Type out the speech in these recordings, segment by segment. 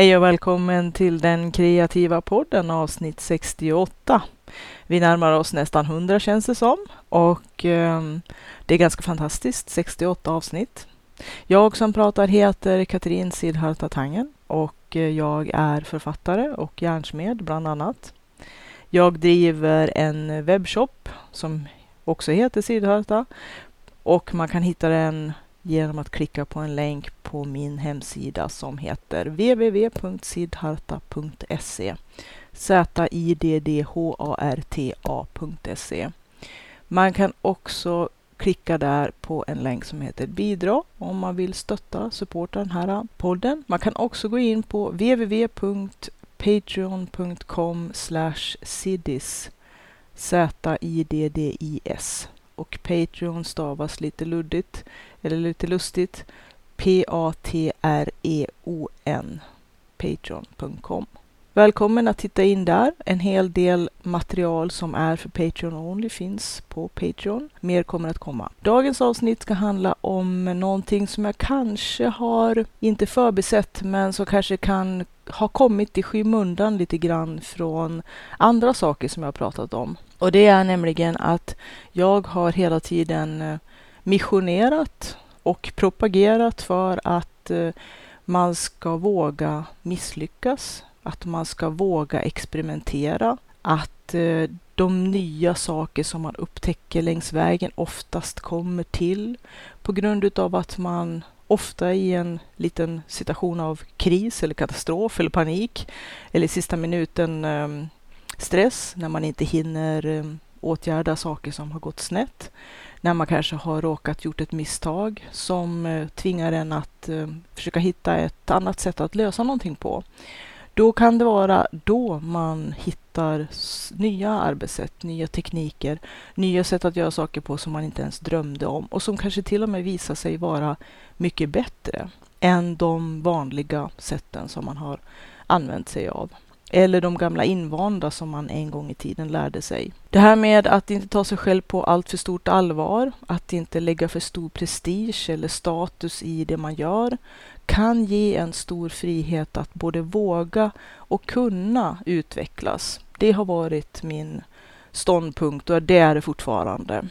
Hej och välkommen till den kreativa podden avsnitt 68. Vi närmar oss nästan 100 känns det som och eh, det är ganska fantastiskt, 68 avsnitt. Jag som pratar heter Katrin Sidharta Tangen och eh, jag är författare och järnsmed bland annat. Jag driver en webbshop som också heter Sidharta och man kan hitta den genom att klicka på en länk på min hemsida som heter www.sidharta.se Z-I-D-D-H-A-R-T-A.se Man kan också klicka där på en länk som heter bidra om man vill stötta, supporta den här podden. Man kan också gå in på www.patreon.com siddis. Z-I-D-D-I-S och Patreon stavas lite luddigt eller lite lustigt. P-A-T-R-E-O-N Patreon.com Välkommen att titta in där. En hel del material som är för Patreon Only finns på Patreon. Mer kommer att komma. Dagens avsnitt ska handla om någonting som jag kanske har, inte förbisett, men som kanske kan ha kommit i skymundan lite grann från andra saker som jag har pratat om. Och det är nämligen att jag har hela tiden eh, missionerat och propagerat för att eh, man ska våga misslyckas, att man ska våga experimentera, att eh, de nya saker som man upptäcker längs vägen oftast kommer till på grund utav att man ofta i en liten situation av kris eller katastrof eller panik eller sista minuten ehm, stress när man inte hinner ehm, åtgärda saker som har gått snett. När man kanske har råkat gjort ett misstag som eh, tvingar en att eh, försöka hitta ett annat sätt att lösa någonting på. Då kan det vara då man hittar nya arbetssätt, nya tekniker, nya sätt att göra saker på som man inte ens drömde om och som kanske till och med visar sig vara mycket bättre än de vanliga sätten som man har använt sig av. Eller de gamla invanda som man en gång i tiden lärde sig. Det här med att inte ta sig själv på allt för stort allvar, att inte lägga för stor prestige eller status i det man gör, kan ge en stor frihet att både våga och kunna utvecklas. Det har varit min ståndpunkt och det är det fortfarande.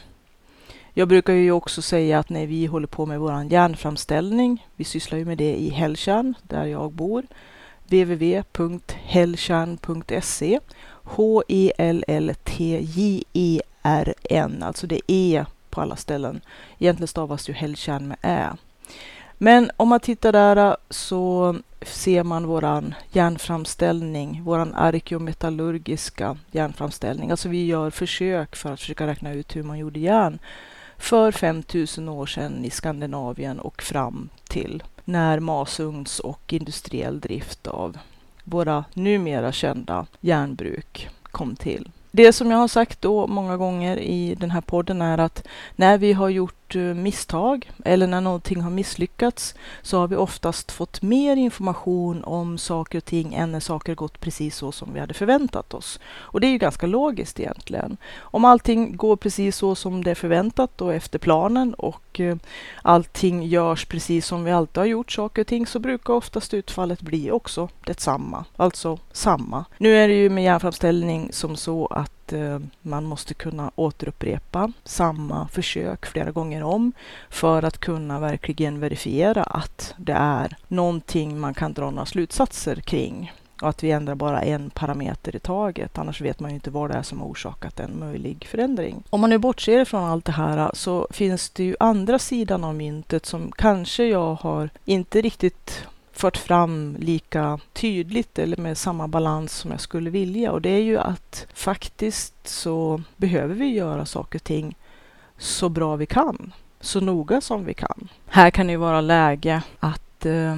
Jag brukar ju också säga att när vi håller på med vår järnframställning, vi sysslar ju med det i Hälltjärn där jag bor, www.helltjärn.se H-E-L-L-T-J-E-R-N, alltså det är E på alla ställen. Egentligen stavas ju Hälltjärn med Ä. Men om man tittar där så ser man våran järnframställning, våran arkeometallurgiska järnframställning. Alltså vi gör försök för att försöka räkna ut hur man gjorde järn för 5000 år sedan i Skandinavien och fram till när masugns och industriell drift av våra numera kända järnbruk kom till. Det som jag har sagt då många gånger i den här podden är att när vi har gjort Eh, misstag eller när någonting har misslyckats så har vi oftast fått mer information om saker och ting än när saker gått precis så som vi hade förväntat oss. Och det är ju ganska logiskt egentligen. Om allting går precis så som det är förväntat och efter planen och eh, allting görs precis som vi alltid har gjort saker och ting så brukar oftast utfallet bli också detsamma, alltså samma. Nu är det ju med hjärnframställning som så att Eh, man måste kunna återupprepa samma försök flera gånger om för att kunna verkligen verifiera att det är någonting man kan dra några slutsatser kring och att vi ändrar bara en parameter i taget. Annars vet man ju inte vad det är som har orsakat en möjlig förändring. Om man nu bortser från allt det här så finns det ju andra sidan av myntet som kanske jag har inte riktigt fört fram lika tydligt eller med samma balans som jag skulle vilja. Och det är ju att faktiskt så behöver vi göra saker och ting så bra vi kan, så noga som vi kan. Här kan det ju vara läge att eh,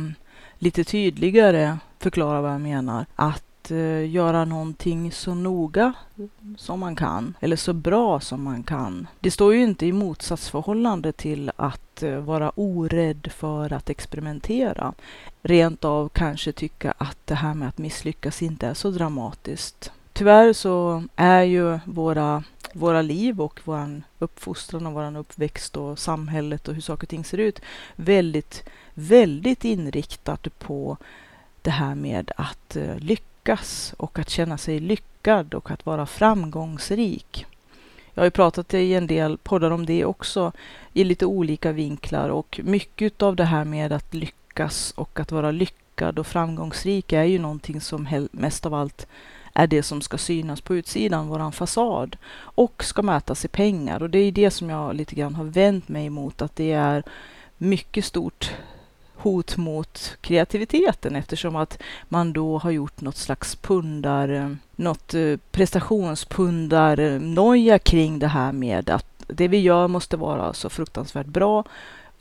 lite tydligare förklara vad jag menar. Att Eh, göra någonting så noga som man kan, eller så bra som man kan. Det står ju inte i motsatsförhållande till att eh, vara orädd för att experimentera. Rent av kanske tycka att det här med att misslyckas inte är så dramatiskt. Tyvärr så är ju våra, våra liv och vår uppfostran och vår uppväxt och samhället och hur saker och ting ser ut väldigt, väldigt inriktat på det här med att eh, lyckas lyckas och att känna sig lyckad och att vara framgångsrik. Jag har ju pratat i en del poddar om det också i lite olika vinklar och mycket av det här med att lyckas och att vara lyckad och framgångsrik är ju någonting som mest av allt är det som ska synas på utsidan, våran fasad, och ska mätas i pengar. Och det är det som jag lite grann har vänt mig emot, att det är mycket stort hot mot kreativiteten eftersom att man då har gjort något slags pundar, eh, något eh, prestationspundar-noja eh, kring det här med att det vi gör måste vara så fruktansvärt bra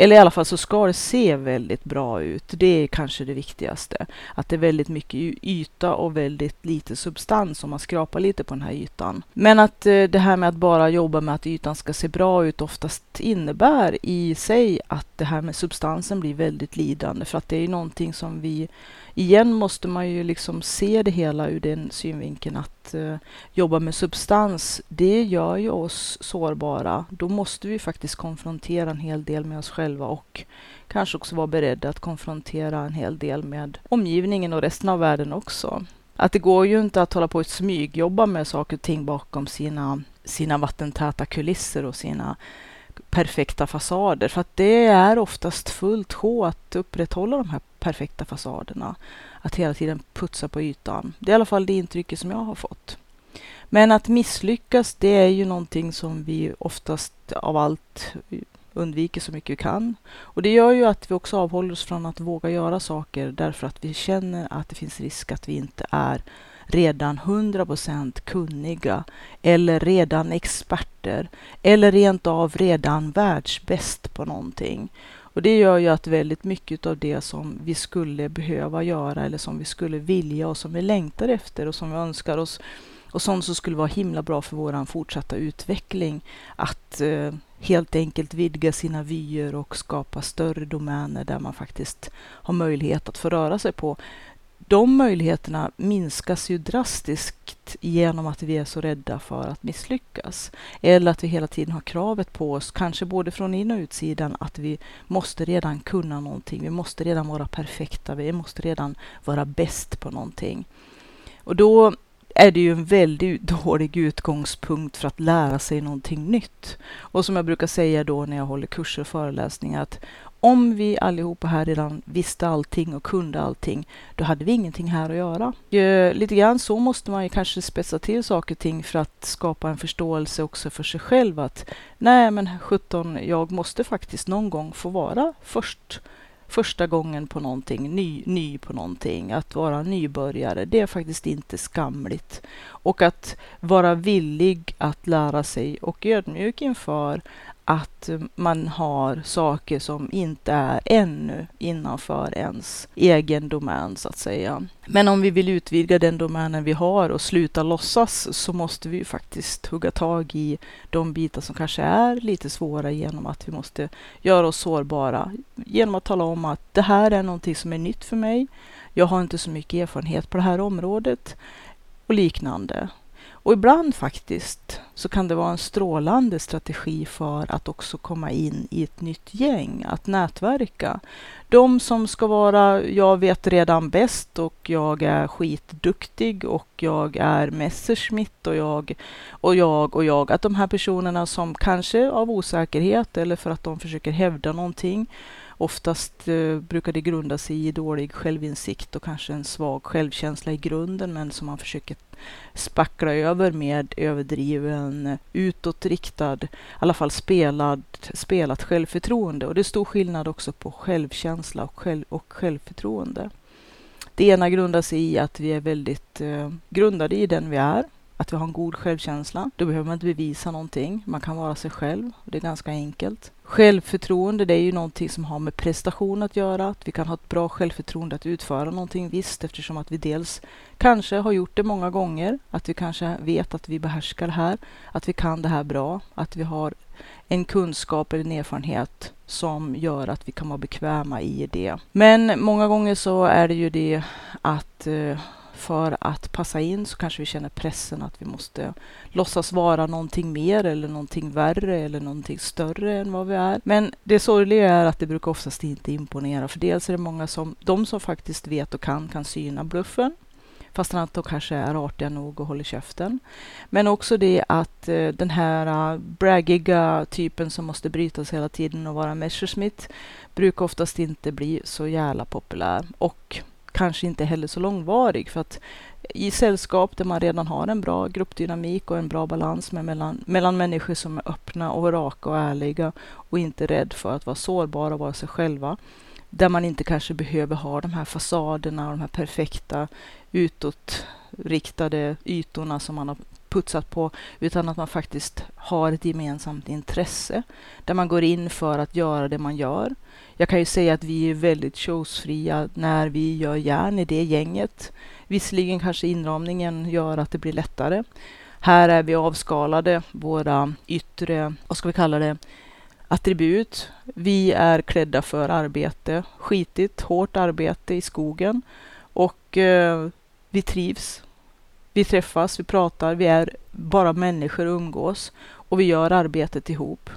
eller i alla fall så ska det se väldigt bra ut. Det är kanske det viktigaste. Att det är väldigt mycket yta och väldigt lite substans om man skrapar lite på den här ytan. Men att eh, det här med att bara jobba med att ytan ska se bra ut oftast innebär i sig att det här med substansen blir väldigt lidande. För att det är någonting som vi igen måste man ju liksom se det hela ur den synvinkeln att eh, jobba med substans, det gör ju oss sårbara. Då måste vi faktiskt konfrontera en hel del med oss själva och kanske också vara beredda att konfrontera en hel del med omgivningen och resten av världen också. Att det går ju inte att hålla på och smygjobba med saker och ting bakom sina, sina vattentäta kulisser och sina perfekta fasader. För att det är oftast fullt sjå att upprätthålla de här perfekta fasaderna. Att hela tiden putsa på ytan. Det är i alla fall det intrycket som jag har fått. Men att misslyckas, det är ju någonting som vi oftast av allt undviker så mycket vi kan. Och det gör ju att vi också avhåller oss från att våga göra saker därför att vi känner att det finns risk att vi inte är redan 100% kunniga eller redan experter eller rent av redan världsbäst på någonting. Och det gör ju att väldigt mycket av det som vi skulle behöva göra eller som vi skulle vilja och som vi längtar efter och som vi önskar oss och sånt som skulle vara himla bra för vår fortsatta utveckling. Att eh, helt enkelt vidga sina vyer och skapa större domäner där man faktiskt har möjlighet att få röra sig på de möjligheterna minskas ju drastiskt genom att vi är så rädda för att misslyckas. Eller att vi hela tiden har kravet på oss, kanske både från in och utsidan, att vi måste redan kunna någonting. Vi måste redan vara perfekta. Vi måste redan vara bäst på någonting. Och då är det ju en väldigt dålig utgångspunkt för att lära sig någonting nytt. Och som jag brukar säga då när jag håller kurser och föreläsningar att om vi allihopa här redan visste allting och kunde allting, då hade vi ingenting här att göra. Lite grann så måste man ju kanske spetsa till saker och ting för att skapa en förståelse också för sig själv att nej men 17, jag måste faktiskt någon gång få vara först första gången på någonting, ny, ny på någonting, att vara nybörjare, det är faktiskt inte skamligt. Och att vara villig att lära sig och ödmjuk inför att man har saker som inte är ännu innanför ens egen domän så att säga. Men om vi vill utvidga den domänen vi har och sluta låtsas så måste vi faktiskt hugga tag i de bitar som kanske är lite svåra genom att vi måste göra oss sårbara. Genom att tala om att det här är någonting som är nytt för mig. Jag har inte så mycket erfarenhet på det här området och liknande. Och ibland faktiskt så kan det vara en strålande strategi för att också komma in i ett nytt gäng, att nätverka. De som ska vara, jag vet redan bäst och jag är skitduktig och jag är Messerschmitt och jag och jag och jag. Att de här personerna som kanske av osäkerhet eller för att de försöker hävda någonting Oftast eh, brukar det grunda sig i dålig självinsikt och kanske en svag självkänsla i grunden men som man försöker spackla över med överdriven utåtriktad, i alla fall spelad, spelat självförtroende. Och det är stor skillnad också på självkänsla och, själv, och självförtroende. Det ena grundar sig i att vi är väldigt eh, grundade i den vi är att vi har en god självkänsla. Då behöver man inte bevisa någonting. Man kan vara sig själv. Det är ganska enkelt. Självförtroende, det är ju någonting som har med prestation att göra. Att vi kan ha ett bra självförtroende att utföra någonting visst eftersom att vi dels kanske har gjort det många gånger. Att vi kanske vet att vi behärskar det här. Att vi kan det här bra. Att vi har en kunskap eller en erfarenhet som gör att vi kan vara bekväma i det. Men många gånger så är det ju det att eh, för att passa in så kanske vi känner pressen att vi måste låtsas vara någonting mer eller någonting värre eller någonting större än vad vi är. Men det sorgliga är att det brukar oftast inte imponera för dels är det många som, de som faktiskt vet och kan, kan syna bluffen fastän att de kanske är artiga nog och håller käften. Men också det att eh, den här uh, braggiga typen som måste brytas hela tiden och vara Messerschmitt brukar oftast inte bli så jävla populär och kanske inte heller så långvarig för att i sällskap där man redan har en bra gruppdynamik och en bra balans med mellan, mellan människor som är öppna och raka och ärliga och inte rädd för att vara sårbara och vara sig själva där man inte kanske behöver ha de här fasaderna och de här perfekta utåtriktade ytorna som man har putsat på, utan att man faktiskt har ett gemensamt intresse där man går in för att göra det man gör. Jag kan ju säga att vi är väldigt showsfria när vi gör järn i det gänget. Visserligen kanske inramningen gör att det blir lättare. Här är vi avskalade, våra yttre, vad ska vi kalla det, attribut. Vi är klädda för arbete, skitigt, hårt arbete i skogen och eh, vi trivs. Vi träffas, vi pratar, vi är bara människor och umgås och vi gör arbetet ihop.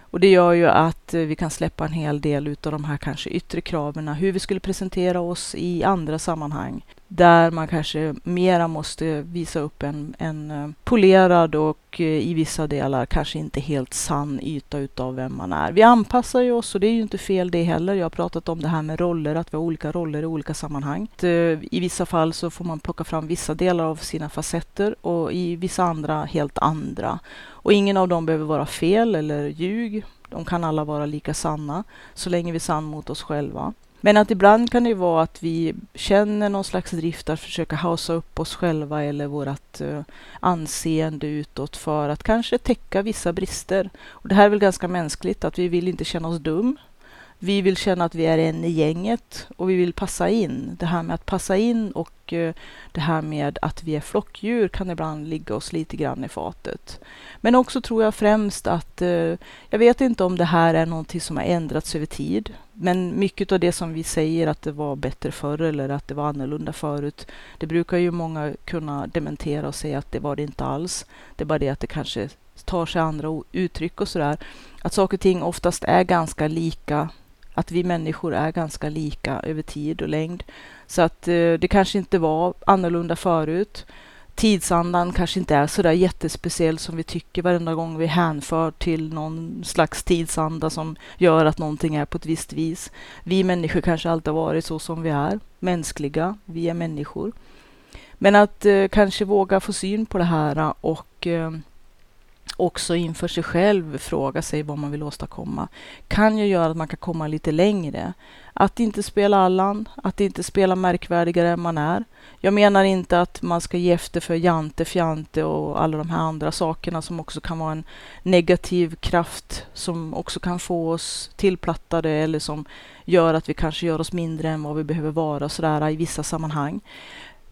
Och det gör ju att eh, vi kan släppa en hel del utav de här kanske yttre kraven, hur vi skulle presentera oss i andra sammanhang där man kanske mera måste visa upp en, en eh, polerad och eh, i vissa delar kanske inte helt sann yta utav vem man är. Vi anpassar ju oss och det är ju inte fel det heller. Jag har pratat om det här med roller, att vi har olika roller i olika sammanhang. Eh, I vissa fall så får man plocka fram vissa delar av sina facetter och i vissa andra helt andra. Och ingen av dem behöver vara fel eller ljug. De kan alla vara lika sanna så länge vi är sann mot oss själva. Men att ibland kan det vara att vi känner någon slags drift att försöka hausa upp oss själva eller vårt uh, eh, anseende utåt för att kanske täcka vissa brister. Och det här är väl ganska mänskligt att vi vill inte känna oss dum. Vi vill känna att vi är en i gänget och vi vill passa in. Det här med att passa in och eh, det här med att vi är flockdjur kan ibland ligga oss lite grann i fatet. Men också tror jag främst att, eh, jag vet inte om det här är någonting som har ändrats över tid. Men mycket av det som vi säger att det var bättre förr eller att det var annorlunda förut, det brukar ju många kunna dementera och säga att det var det inte alls. Det är bara det att det kanske tar sig andra uttryck och sådär. Att saker och ting oftast är ganska lika, att vi människor är ganska lika över tid och längd. Så att eh, det kanske inte var annorlunda förut tidsandan kanske inte är så där jättespeciell som vi tycker varenda gång vi hänför till någon slags tidsanda som gör att någonting är på ett visst vis. Vi människor kanske alltid har varit så som vi är, mänskliga, vi är människor. Men att eh, kanske våga få syn på det här och eh, också inför sig själv fråga sig vad man vill åstadkomma kan ju göra att man kan komma lite längre. Att inte spela Allan, att inte spela märkvärdigare än man är. Jag menar inte att man ska ge efter för jante, fjante och alla de här andra sakerna som också kan vara en negativ kraft som också kan få oss tillplattade eller som gör att vi kanske gör oss mindre än vad vi behöver vara och sådär i vissa sammanhang.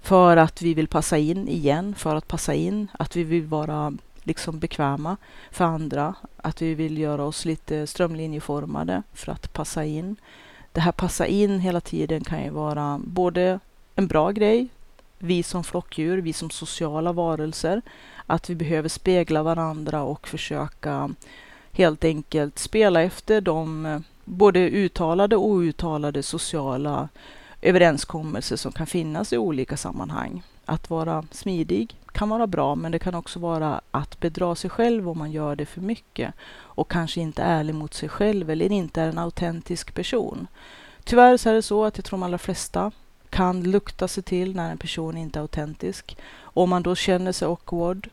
För att vi vill passa in igen, för att passa in, att vi vill vara liksom bekväma för andra, att vi vill göra oss lite strömlinjeformade för att passa in. Det här passa in hela tiden kan ju vara både en bra grej, vi som flockdjur, vi som sociala varelser, att vi behöver spegla varandra och försöka helt enkelt spela efter de eh, både uttalade och outtalade sociala överenskommelser som kan finnas i olika sammanhang. Att vara smidig kan vara bra, men det kan också vara att bedra sig själv om man gör det för mycket och kanske inte är ärlig mot sig själv eller inte är en autentisk person. Tyvärr så är det så att jag tror de allra flesta kan lukta sig till när en person inte är autentisk. Om man då känner sig awkward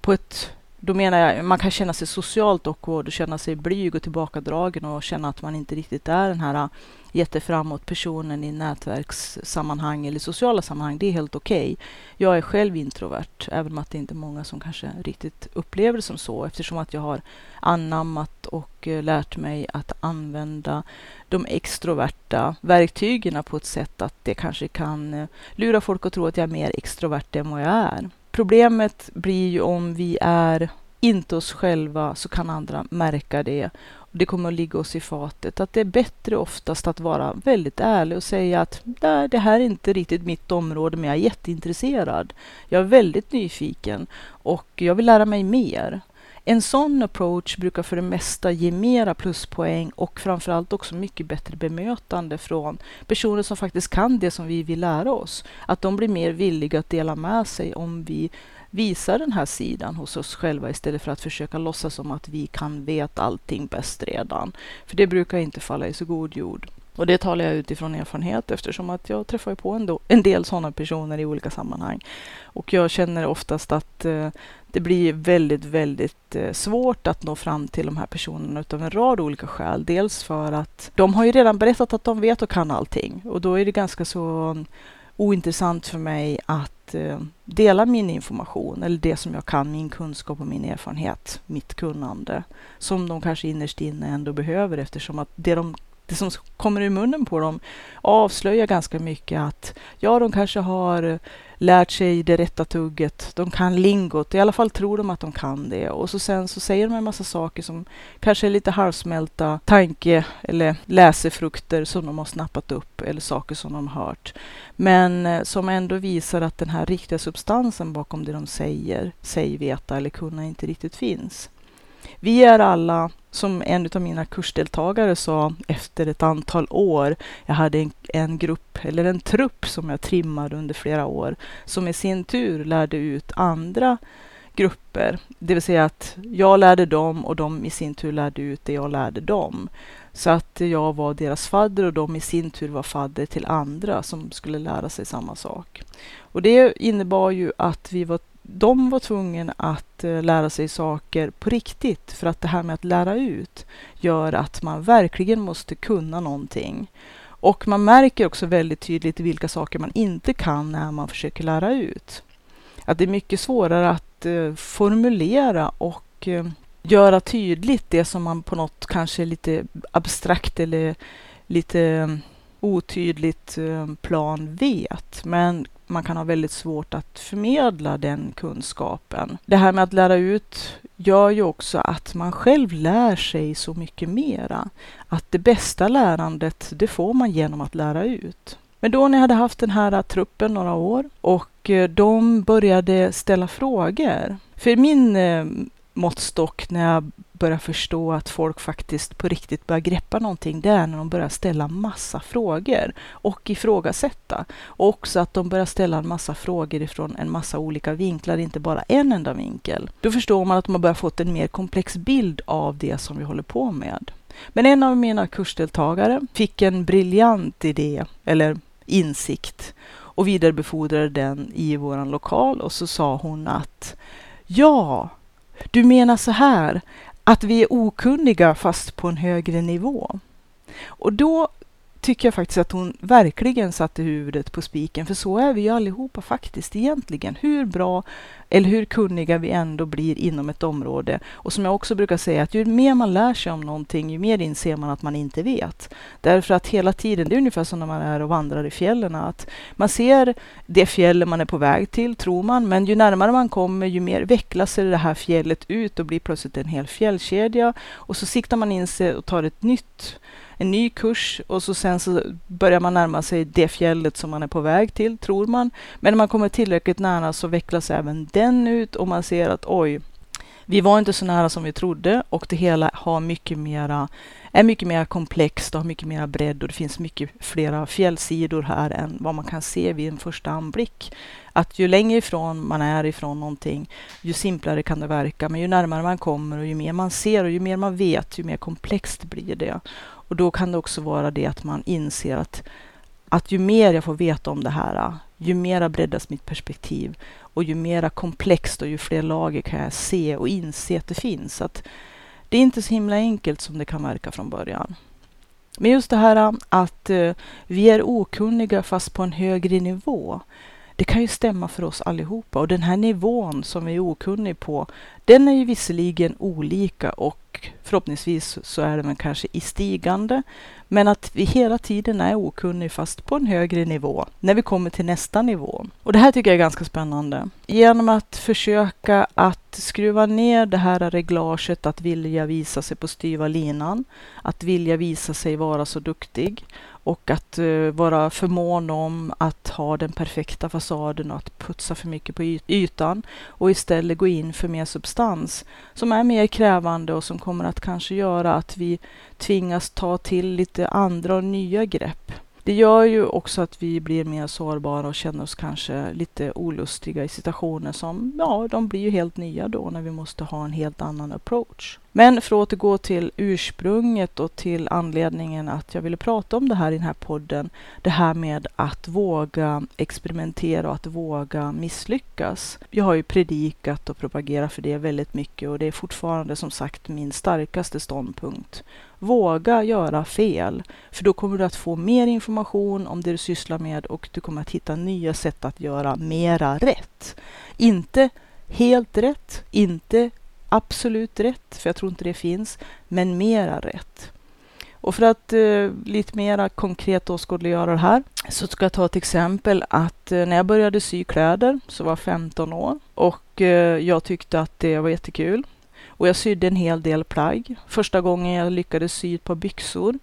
på ett då menar jag, man kan känna sig socialt awkward och känna sig blyg och tillbakadragen och känna att man inte riktigt är den här jätteframåt personen i nätverkssammanhang eller sociala sammanhang. Det är helt okej. Okay. Jag är själv introvert, även om att det inte är många som kanske riktigt upplever det som så, eftersom att jag har anammat och eh, lärt mig att använda de extroverta verktygen på ett sätt att det kanske kan eh, lura folk att tro att jag är mer extrovert än vad jag är. Problemet blir ju om vi är inte oss själva så kan andra märka det. Det kommer att ligga oss i fatet. Att det är bättre oftast att vara väldigt ärlig och säga att det här är inte riktigt mitt område men jag är jätteintresserad. Jag är väldigt nyfiken och jag vill lära mig mer. En sån approach brukar för det mesta ge mera pluspoäng och framförallt också mycket bättre bemötande från personer som faktiskt kan det som vi vill lära oss. Att de blir mer villiga att dela med sig om vi visa den här sidan hos oss själva istället för att försöka låtsas som att vi kan veta allting bäst redan. För det brukar inte falla i så god jord. Och det talar jag utifrån erfarenhet eftersom att jag träffar på en, en del sådana personer i olika sammanhang. Och jag känner oftast att eh, det blir väldigt, väldigt eh, svårt att nå fram till de här personerna utav en rad olika skäl. Dels för att de har ju redan berättat att de vet och kan allting och då är det ganska så mm, ointressant för mig att eh, dela min information eller det som jag kan, min kunskap och min erfarenhet, mitt kunnande, som de kanske innerst inne ändå behöver eftersom att det de det som kommer ur munnen på dem avslöjar ganska mycket att ja, de kanske har lärt sig det rätta tugget. De kan lingot, i alla fall tror de att de kan det. Och så sen så säger de en massa saker som kanske är lite halvsmälta tanke eller läsefrukter som de har snappat upp eller saker som de har hört. Men eh, som ändå visar att den här riktiga substansen bakom det de säger, säg veta eller kunna inte riktigt finns. Vi är alla, som en av mina kursdeltagare sa efter ett antal år, jag hade en, en grupp eller en trupp som jag trimmade under flera år, som i sin tur lärde ut andra grupper. Det vill säga att jag lärde dem och de i sin tur lärde ut det jag lärde dem. Så att jag var deras fadder och de i sin tur var fadder till andra som skulle lära sig samma sak. Och det innebar ju att vi var de var tvungna att eh, lära sig saker på riktigt för att det här med att lära ut gör att man verkligen måste kunna någonting. Och man märker också väldigt tydligt vilka saker man inte kan när man försöker lära ut. Att det är mycket svårare att eh, formulera och eh, göra tydligt det som man på något kanske lite abstrakt eller lite otydligt plan vet. Men man kan ha väldigt svårt att förmedla den kunskapen. Det här med att lära ut gör ju också att man själv lär sig så mycket mera. Att det bästa lärandet, det får man genom att lära ut. Men då när jag hade haft den här truppen några år och eh, de började ställa frågor. För min eh, måttstock när jag börjar förstå att folk faktiskt på riktigt börjar greppa någonting, det är när de börjar ställa massa frågor och ifrågasätta. Och också att de börjar ställa en massa frågor ifrån en massa olika vinklar, inte bara en enda vinkel. Då förstår man att de har börjat fått en mer komplex bild av det som vi håller på med. Men en av mina kursdeltagare fick en briljant idé, eller insikt, och vidarebefordrade den i vår lokal och så sa hon att ja, du menar så här, att vi är okunniga fast på en högre nivå. Och då tycker jag faktiskt att hon verkligen satte huvudet på spiken, för så är vi ju allihopa faktiskt egentligen. Hur bra eller hur kunniga vi ändå blir inom ett område. Och som jag också brukar säga, att ju mer man lär sig om någonting, ju mer inser man att man inte vet. Därför att hela tiden, det är ungefär som när man är och vandrar i fjällen, att man ser det fjäll man är på väg till, tror man, men ju närmare man kommer, ju mer vecklas sig det här fjället ut och blir plötsligt en hel fjällkedja. Och så siktar man in sig och tar ett nytt en ny kurs och så sen så börjar man närma sig det fjället som man är på väg till, tror man. Men när man kommer tillräckligt nära så vecklas även den ut och man ser att oj, vi var inte så nära som vi trodde och det hela har mycket mera, är mycket mer komplext och har mycket mer bredd och det finns mycket flera fjällsidor här än vad man kan se vid en första anblick. Att ju längre ifrån man är ifrån någonting, ju simplare kan det verka. Men ju närmare man kommer och ju mer man ser och ju mer man vet, ju mer komplext blir det. Och då kan det också vara det att man inser att, att ju mer jag får veta om det här, ju mera breddas mitt perspektiv och ju mera komplext och ju fler lager kan jag se och inse att det finns. Att det är inte så himla enkelt som det kan verka från början. Men just det här äh, att äh, vi är okunniga fast på en högre nivå. Det kan ju stämma för oss allihopa och den här nivån som vi är okunniga på, den är ju visserligen olika och förhoppningsvis så är den kanske i stigande. Men att vi hela tiden är okunniga fast på en högre nivå när vi kommer till nästa nivå. Och det här tycker jag är ganska spännande. Genom att försöka att skruva ner det här reglaget att vilja visa sig på styva linan, att vilja visa sig vara så duktig och att uh, vara förmån om att ha den perfekta fasaden och att putsa för mycket på ytan och istället gå in för mer substans som är mer krävande och som kommer att kanske göra att vi tvingas ta till lite andra och nya grepp. Det gör ju också att vi blir mer sårbara och känner oss kanske lite olustiga i situationer som, ja, de blir ju helt nya då när vi måste ha en helt annan approach. Men för att återgå till ursprunget och till anledningen att jag ville prata om det här i den här podden. Det här med att våga experimentera och att våga misslyckas. Jag har ju predikat och propagerat för det väldigt mycket och det är fortfarande som sagt min starkaste ståndpunkt. Våga göra fel, för då kommer du att få mer information om det du sysslar med och du kommer att hitta nya sätt att göra mera rätt. Inte helt rätt, inte absolut rätt, för jag tror inte det finns, men mera rätt. Och för att eh, lite mera konkret åskådliggöra det här så ska jag ta ett exempel att eh, när jag började sy kläder så var jag 15 år och eh, jag tyckte att det var jättekul. Och jag sydde en hel del plagg. Första gången jag lyckades sy ett par byxor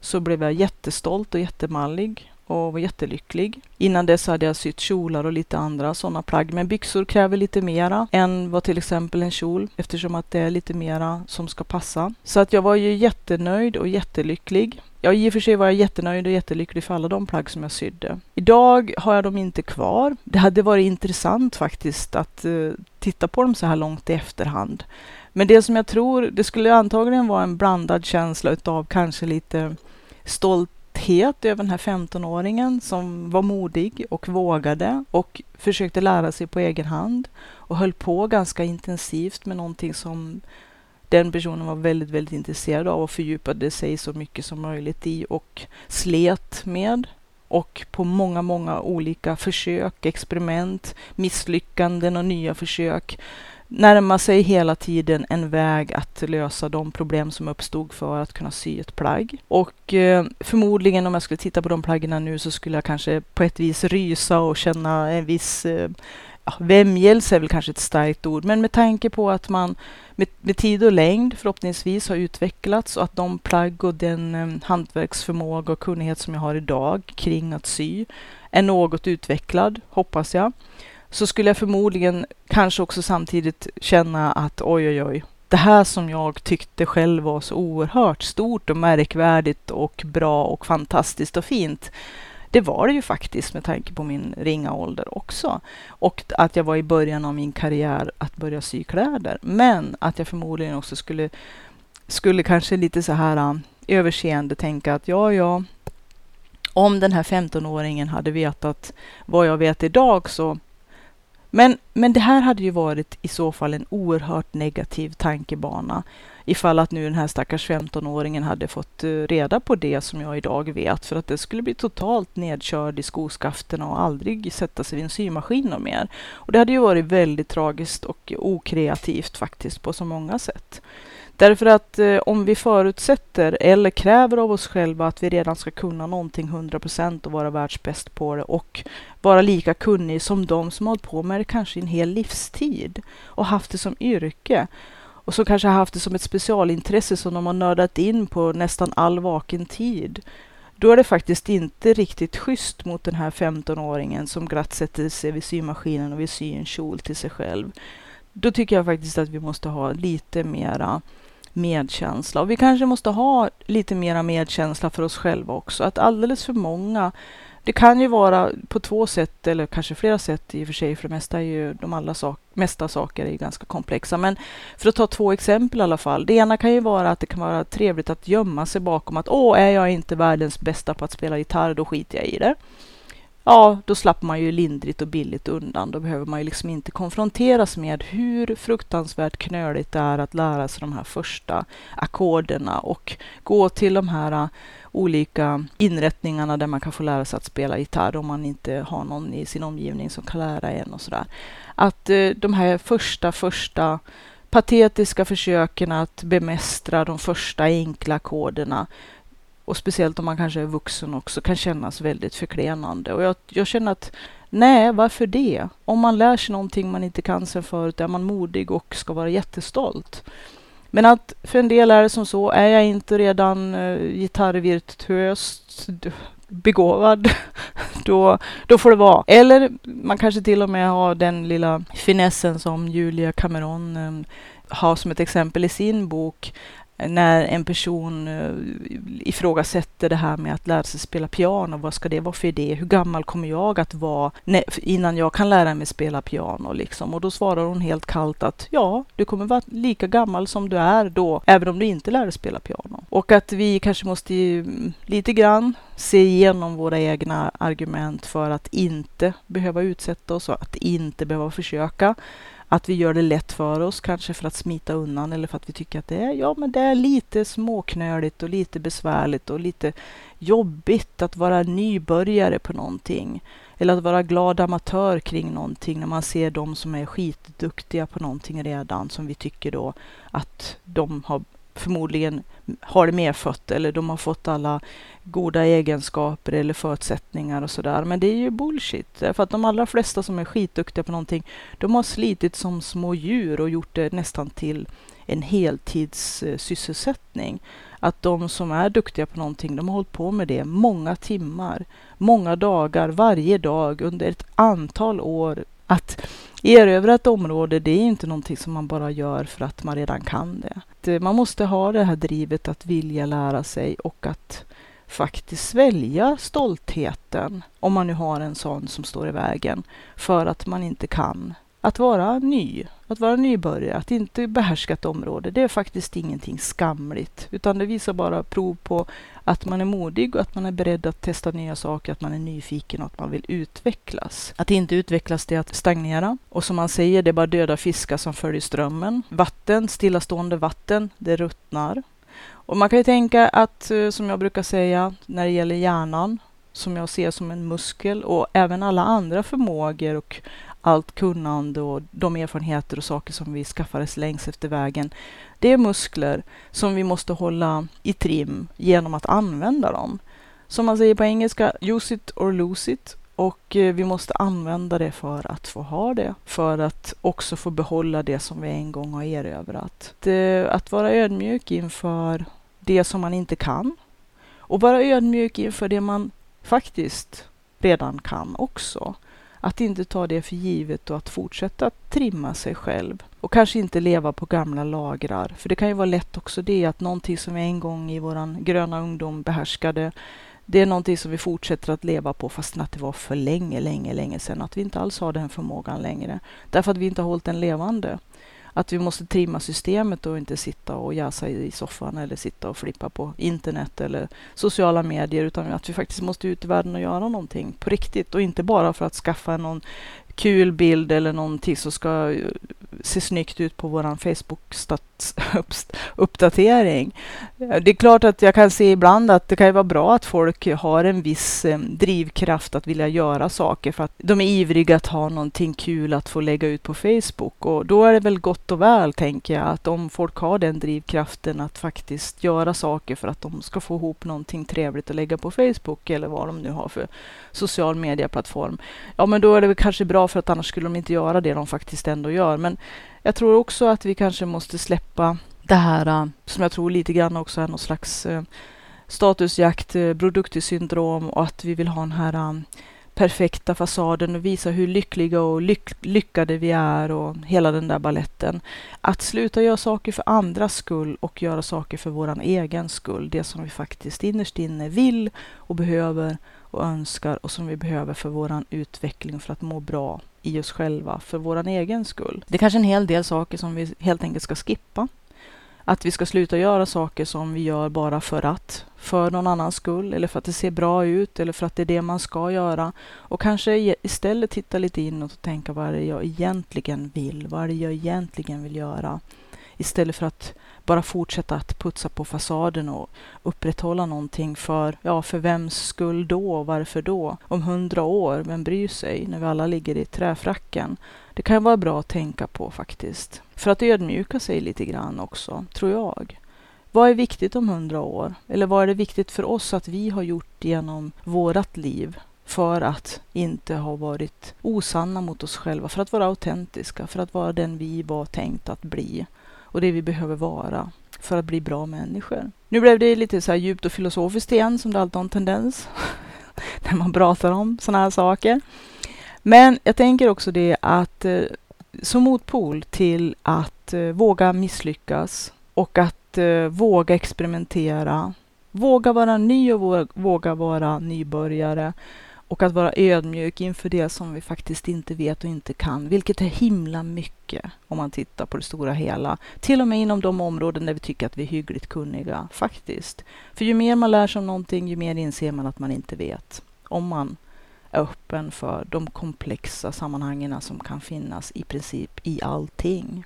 så blev jag jättestolt och jättemallig och var jättelycklig. Innan dess hade jag sytt kjolar och lite andra sådana plagg. Men byxor kräver lite mera än vad till exempel en kjol eftersom att det är lite mera som ska passa. Så att jag var ju jättenöjd och jättelycklig. Ja, i och för sig var jag jättenöjd och jättelycklig för alla de plagg som jag sydde. Idag har jag dem inte kvar. Det hade varit intressant faktiskt att eh, titta på dem så här långt i efterhand. Men det som jag tror, det skulle antagligen vara en blandad känsla utav kanske lite stolt stolthet över den här 15-åringen som var modig och vågade och försökte lära sig på egen hand och höll på ganska intensivt med någonting som den personen var väldigt, väldigt intresserad av och fördjupade sig så mycket som möjligt i och slet med och på många, många olika försök, experiment, misslyckanden och nya försök närma sig hela tiden en väg att lösa de problem som uppstod för att kunna sy ett plagg. Och eh, förmodligen om jag skulle titta på de plaggen nu så skulle jag kanske på ett vis rysa och känna en viss eh, ja, vämjelse är väl kanske ett starkt ord, men med tanke på att man med, med, tid och längd förhoppningsvis har utvecklats och att de plagg och den eh, hantverksförmåga och kunnighet som jag har idag kring att sy är något utvecklad, hoppas jag så skulle jag förmodligen kanske också samtidigt känna att oj, oj, oj, det här som jag tyckte själv var så oerhört stort och märkvärdigt och bra och fantastiskt och fint. Det var det ju faktiskt med tanke på min ringa ålder också. Och att jag var i början av min karriär att börja sy kläder. Men att jag förmodligen också skulle, skulle kanske lite så här äh, överseende tänka att ja, ja, om den här 15-åringen hade vetat vad jag vet idag så men, men det här hade ju varit i så fall en oerhört negativ tankebana ifall att nu den här stackars 15-åringen hade fått eh, reda på det som jag idag vet, för att det skulle bli totalt nedkörd i skoskafterna och aldrig sätta sig vid en symaskin och mer. Och det hade ju varit väldigt tragiskt och okreativt faktiskt på så många sätt. Därför att eh, om vi förutsätter eller kräver av oss själva att vi redan ska kunna någonting 100% och vara världsbäst på det och vara lika kunnig som de som har hållit på med det kanske en hel livstid och haft det som yrke och som kanske har haft det som ett specialintresse som de har nördat in på nästan all vaken tid. Då är det faktiskt inte riktigt schysst mot den här 15-åringen som glatt sätter sig vid symaskinen och vill sy en kjol till sig själv. Då tycker jag faktiskt att vi måste ha lite mera medkänsla. Och vi kanske måste ha lite mera medkänsla för oss själva också. Att alldeles för många, det kan ju vara på två sätt eller kanske flera sätt i och för sig, för det mesta är ju de allra sak, mesta saker är ganska komplexa. Men för att ta två exempel i alla fall. Det ena kan ju vara att det kan vara trevligt att gömma sig bakom att åh, är jag inte världens bästa på att spela gitarr, då skiter jag i det ja, då slapp man ju lindrigt och billigt undan. Då behöver man ju liksom inte konfronteras med hur fruktansvärt knöligt det är att lära sig de här första ackorderna och gå till de här äh, olika inrättningarna där man kan få lära sig att spela gitarr om man inte har någon i sin omgivning som kan lära en och sådär. Att äh, de här första, första patetiska försöken att bemästra de första enkla ackorderna och speciellt om man kanske är vuxen också, kan kännas väldigt förklenande. Och jag, jag känner att nej, varför det? Om man lär sig någonting man inte kan sen förut är man modig och ska vara jättestolt. Men att för en del är det som så, är jag inte redan eh, uh, gitarrvirtuöst begåvad, då, då får det vara. Eller man kanske till och med har den lilla finessen som Julia Cameron um, har som ett exempel i sin bok när en person eh, ifrågasätter det här med att lära sig spela piano. Vad ska det vara för idé? Hur gammal kommer jag att vara innan jag kan lära mig spela piano? Liksom? Och då svarar hon helt kallt att ja, du kommer vara lika gammal som du är då, även om du inte lär dig spela piano. Och att vi kanske måste mm, lite grann se igenom våra egna argument för att inte behöva utsätta oss och att inte behöva försöka att vi gör det lätt för oss, kanske för att smita undan eller för att vi tycker att det är, ja, men det är lite småknöligt och lite besvärligt och lite jobbigt att vara nybörjare på någonting. Eller att vara glad amatör kring någonting när man ser de som är skitduktiga på någonting redan som vi tycker då att de har förmodligen har det medfött eller de har fått alla goda egenskaper eller förutsättningar och sådär. Men det är ju bullshit. För att de allra flesta som är skitduktiga på någonting, de har slitit som små djur och gjort det nästan till en heltidssysselsättning. Att de som är duktiga på någonting, de har hållit på med det många timmar, många dagar, varje dag under ett antal år. Att erövra ett område, det är inte någonting som man bara gör för att man redan kan det. Eh, man måste ha det här drivet att vilja lära sig och att faktiskt svälja stoltheten, om man nu har en sån som står i vägen, för att man inte kan. Att vara ny, att vara nybörjare, att inte behärska ett område, det är faktiskt ingenting skamligt, utan det visar bara prov på att man är modig och att man är beredd att testa nya saker, att man är nyfiken och att man vill utvecklas. Att inte utvecklas, det är att stagnera. Och som man säger, det är bara döda fiskar som följer strömmen. Vatten, stillastående vatten, det ruttnar. Och man kan ju tänka att, eh, som jag brukar säga, när det gäller hjärnan, som jag ser som en muskel och även alla andra förmågor och allt kunnande och de erfarenheter och saker som vi skaffades längs efter vägen. Det är muskler som vi måste hålla i trim genom att använda dem. Som man säger på engelska, use it or lose it. Och eh, vi måste använda det för att få ha det, för att också få behålla det som vi en gång har erövrat. Det, att vara ödmjuk inför det som man inte kan och vara ödmjuk inför det man faktiskt redan kan också. Att inte ta det för givet och att fortsätta trimma sig själv. Och kanske inte leva på gamla lagrar. För det kan ju vara lätt också det att någonting som vi en gång i våran gröna ungdom behärskade det är någonting som vi fortsätter att leva på fastän att det var för länge, länge, länge sedan. Att vi inte alls har den förmågan längre. Därför att vi inte har hållit den levande. Att vi måste trimma systemet och inte sitta och jäsa i soffan eller sitta och flippa på internet eller sociala medier utan att vi faktiskt måste ut i världen och göra någonting på riktigt och inte bara för att skaffa någon kul bild eller någonting som ska se snyggt ut på vår Facebook-uppdatering. Eh, det är klart att jag kan se ibland att det kan vara bra att folk har en viss eh, drivkraft att vilja göra saker för att de är ivriga att ha någonting kul att få lägga ut på Facebook och då är det väl gott och väl, tänker jag, att om folk har den drivkraften att faktiskt göra saker för att de ska få ihop någonting trevligt att lägga på Facebook eller vad de nu har för social medieplattform. Ja, men då är det väl kanske bra för att annars skulle de inte göra det de faktiskt ändå gör. Men jag tror också att vi kanske måste släppa det här äh, som jag tror lite grann också är någon slags äh, statusjakt, äh, och att vi vill ha den här äh, perfekta fasaden och visa hur lyckliga och lyck lyckade vi är och hela den där balletten. Att sluta göra saker för andras skull och göra saker för våran egen skull. Det som vi faktiskt innerst inne vill och behöver och önskar och som vi behöver för våran utveckling för att må bra i oss själva för vår egen skull. Det är kanske en hel del saker som vi helt enkelt ska skippa. Att vi ska sluta göra saker som vi gör bara för att, för någon annans skull eller för att det ser bra ut eller för att det är det man ska göra. Och kanske istället titta lite inåt och tänka vad är det jag egentligen vill? Vad är det jag egentligen vill göra? Istället för att bara fortsätta att putsa på fasaden och upprätthålla någonting för, ja, för vems skull då? Varför då? Om hundra år, vem bryr sig? När vi alla ligger i träfracken. Det kan vara bra att tänka på faktiskt. För att ödmjuka sig lite grann också, tror jag. Vad är viktigt om hundra år? Eller vad är det viktigt för oss att vi har gjort genom vårat liv för att inte ha varit osanna mot oss själva, för att vara autentiska, för att vara den vi var tänkt att bli och det vi behöver vara för att bli bra människor. Nu blev det lite så här djupt och filosofiskt igen, som det alltid har en tendens när man pratar om sådana här saker. Men jag tänker också det att eh, som motpol till att eh, våga misslyckas och att eh, våga experimentera, våga vara ny och våga vara nybörjare och att vara ödmjuk inför det som vi faktiskt inte vet och inte kan, vilket är himla mycket om man tittar på det stora hela. Till och med inom de områden där vi tycker att vi är hyggligt kunniga, faktiskt. För ju mer man lär sig om någonting, ju mer inser man att man inte vet. Om man är öppen för de komplexa sammanhangen som kan finnas i princip i allting.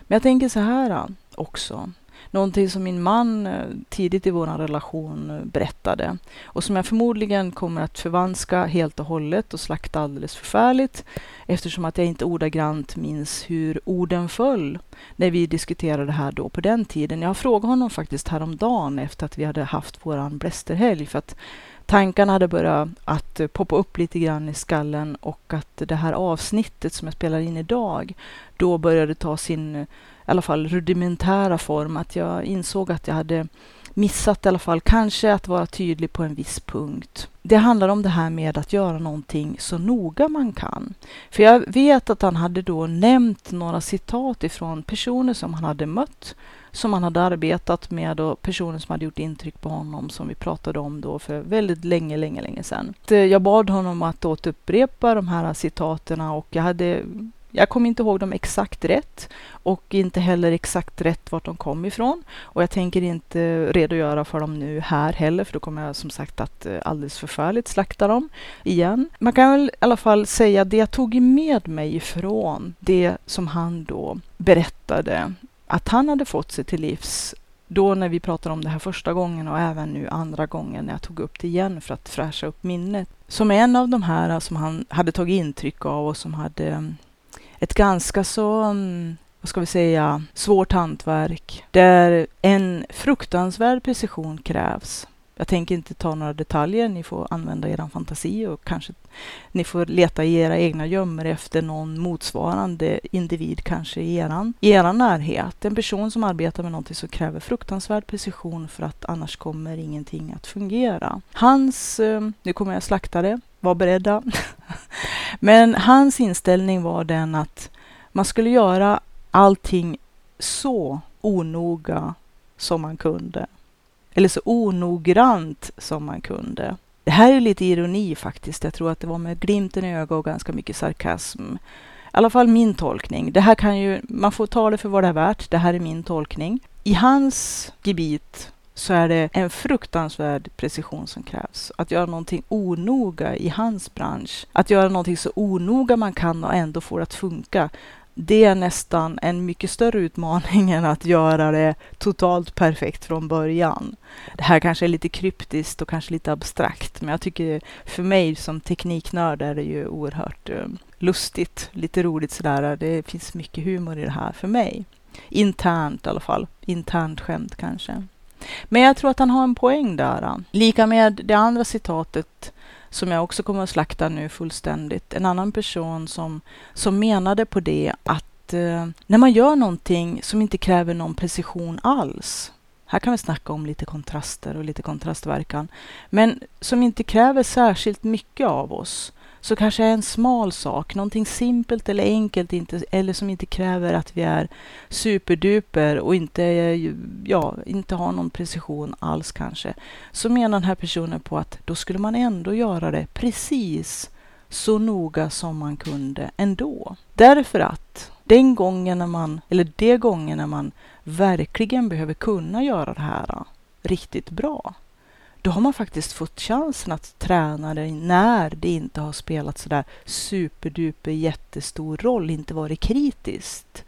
Men jag tänker så här äh, också. Någonting som min man eh, tidigt i vår relation eh, berättade och som jag förmodligen kommer att förvanska helt och hållet och slakta alldeles förfärligt eftersom att jag inte ordagrant minns hur orden föll när vi diskuterade det här då på den tiden. Jag frågade honom faktiskt häromdagen efter att vi hade haft våran blästerhelg för att tankarna hade börjat att eh, poppa upp lite grann i skallen och att det här avsnittet som jag spelar in idag då började ta sin i alla fall rudimentära form, att jag insåg att jag hade missat i alla fall kanske att vara tydlig på en viss punkt. Det handlar om det här med att göra någonting så noga man kan. För jag vet att han hade då nämnt några citat ifrån personer som han hade mött, som han hade arbetat med och personer som hade gjort intryck på honom som vi pratade om då för väldigt länge, länge, länge sedan. Jag bad honom att återupprepa de här citaten och jag hade jag kommer inte ihåg dem exakt rätt och inte heller exakt rätt vart de kom ifrån. Och jag tänker inte redogöra för dem nu här heller, för då kommer jag som sagt att eh, alldeles förfärligt slakta dem igen. Man kan väl i alla fall säga det jag tog med mig ifrån det som han då berättade att han hade fått sig till livs då när vi pratade om det här första gången och även nu andra gången när jag tog upp det igen för att fräscha upp minnet. Som en av de här som han hade tagit intryck av och som hade ett ganska så, mm, vad ska vi säga, svårt hantverk där en fruktansvärd precision krävs. Jag tänker inte ta några detaljer, ni får använda er fantasi och kanske ni får leta i era egna gömmor efter någon motsvarande individ kanske i eran, i eran närhet. En person som arbetar med någonting som kräver fruktansvärd precision för att annars kommer ingenting att fungera. Hans, eh, nu kommer jag slakta det, var beredda. Men hans inställning var den att man skulle göra allting så onoga som man kunde. Eller så onoggrant som man kunde. Det här är lite ironi faktiskt. Jag tror att det var med glimten i ögat och ganska mycket sarkasm. I alla fall min tolkning. Det här kan ju, man får ta det för vad det är värt. Det här är min tolkning. I hans gebit så är det en fruktansvärd precision som krävs. Att göra någonting onoga i hans bransch, att göra någonting så onoga man kan och ändå få det att funka, det är nästan en mycket större utmaning än att göra det totalt perfekt från början. Det här kanske är lite kryptiskt och kanske lite abstrakt, men jag tycker för mig som tekniknörd är det ju oerhört eh, lustigt, lite roligt sådär. Det finns mycket humor i det här för mig. Internt i alla fall. Internt skämt kanske. Men jag tror att han har en poäng där. Lika med det andra citatet som jag också kommer att slakta nu fullständigt. En annan person som, som menade på det att eh, när man gör någonting som inte kräver någon precision alls. Här kan vi snacka om lite kontraster och lite kontrastverkan. Men som inte kräver särskilt mycket av oss så kanske en smal sak, någonting simpelt eller enkelt, inte, eller som inte kräver att vi är superduper och inte, ja, inte har någon precision alls kanske, så menar den här personen på att då skulle man ändå göra det precis så noga som man kunde ändå. Därför att den gången när man, eller de gånger när man verkligen behöver kunna göra det här riktigt bra, då har man faktiskt fått chansen att träna det när det inte har spelat sådär superduper jättestor roll, inte varit kritiskt.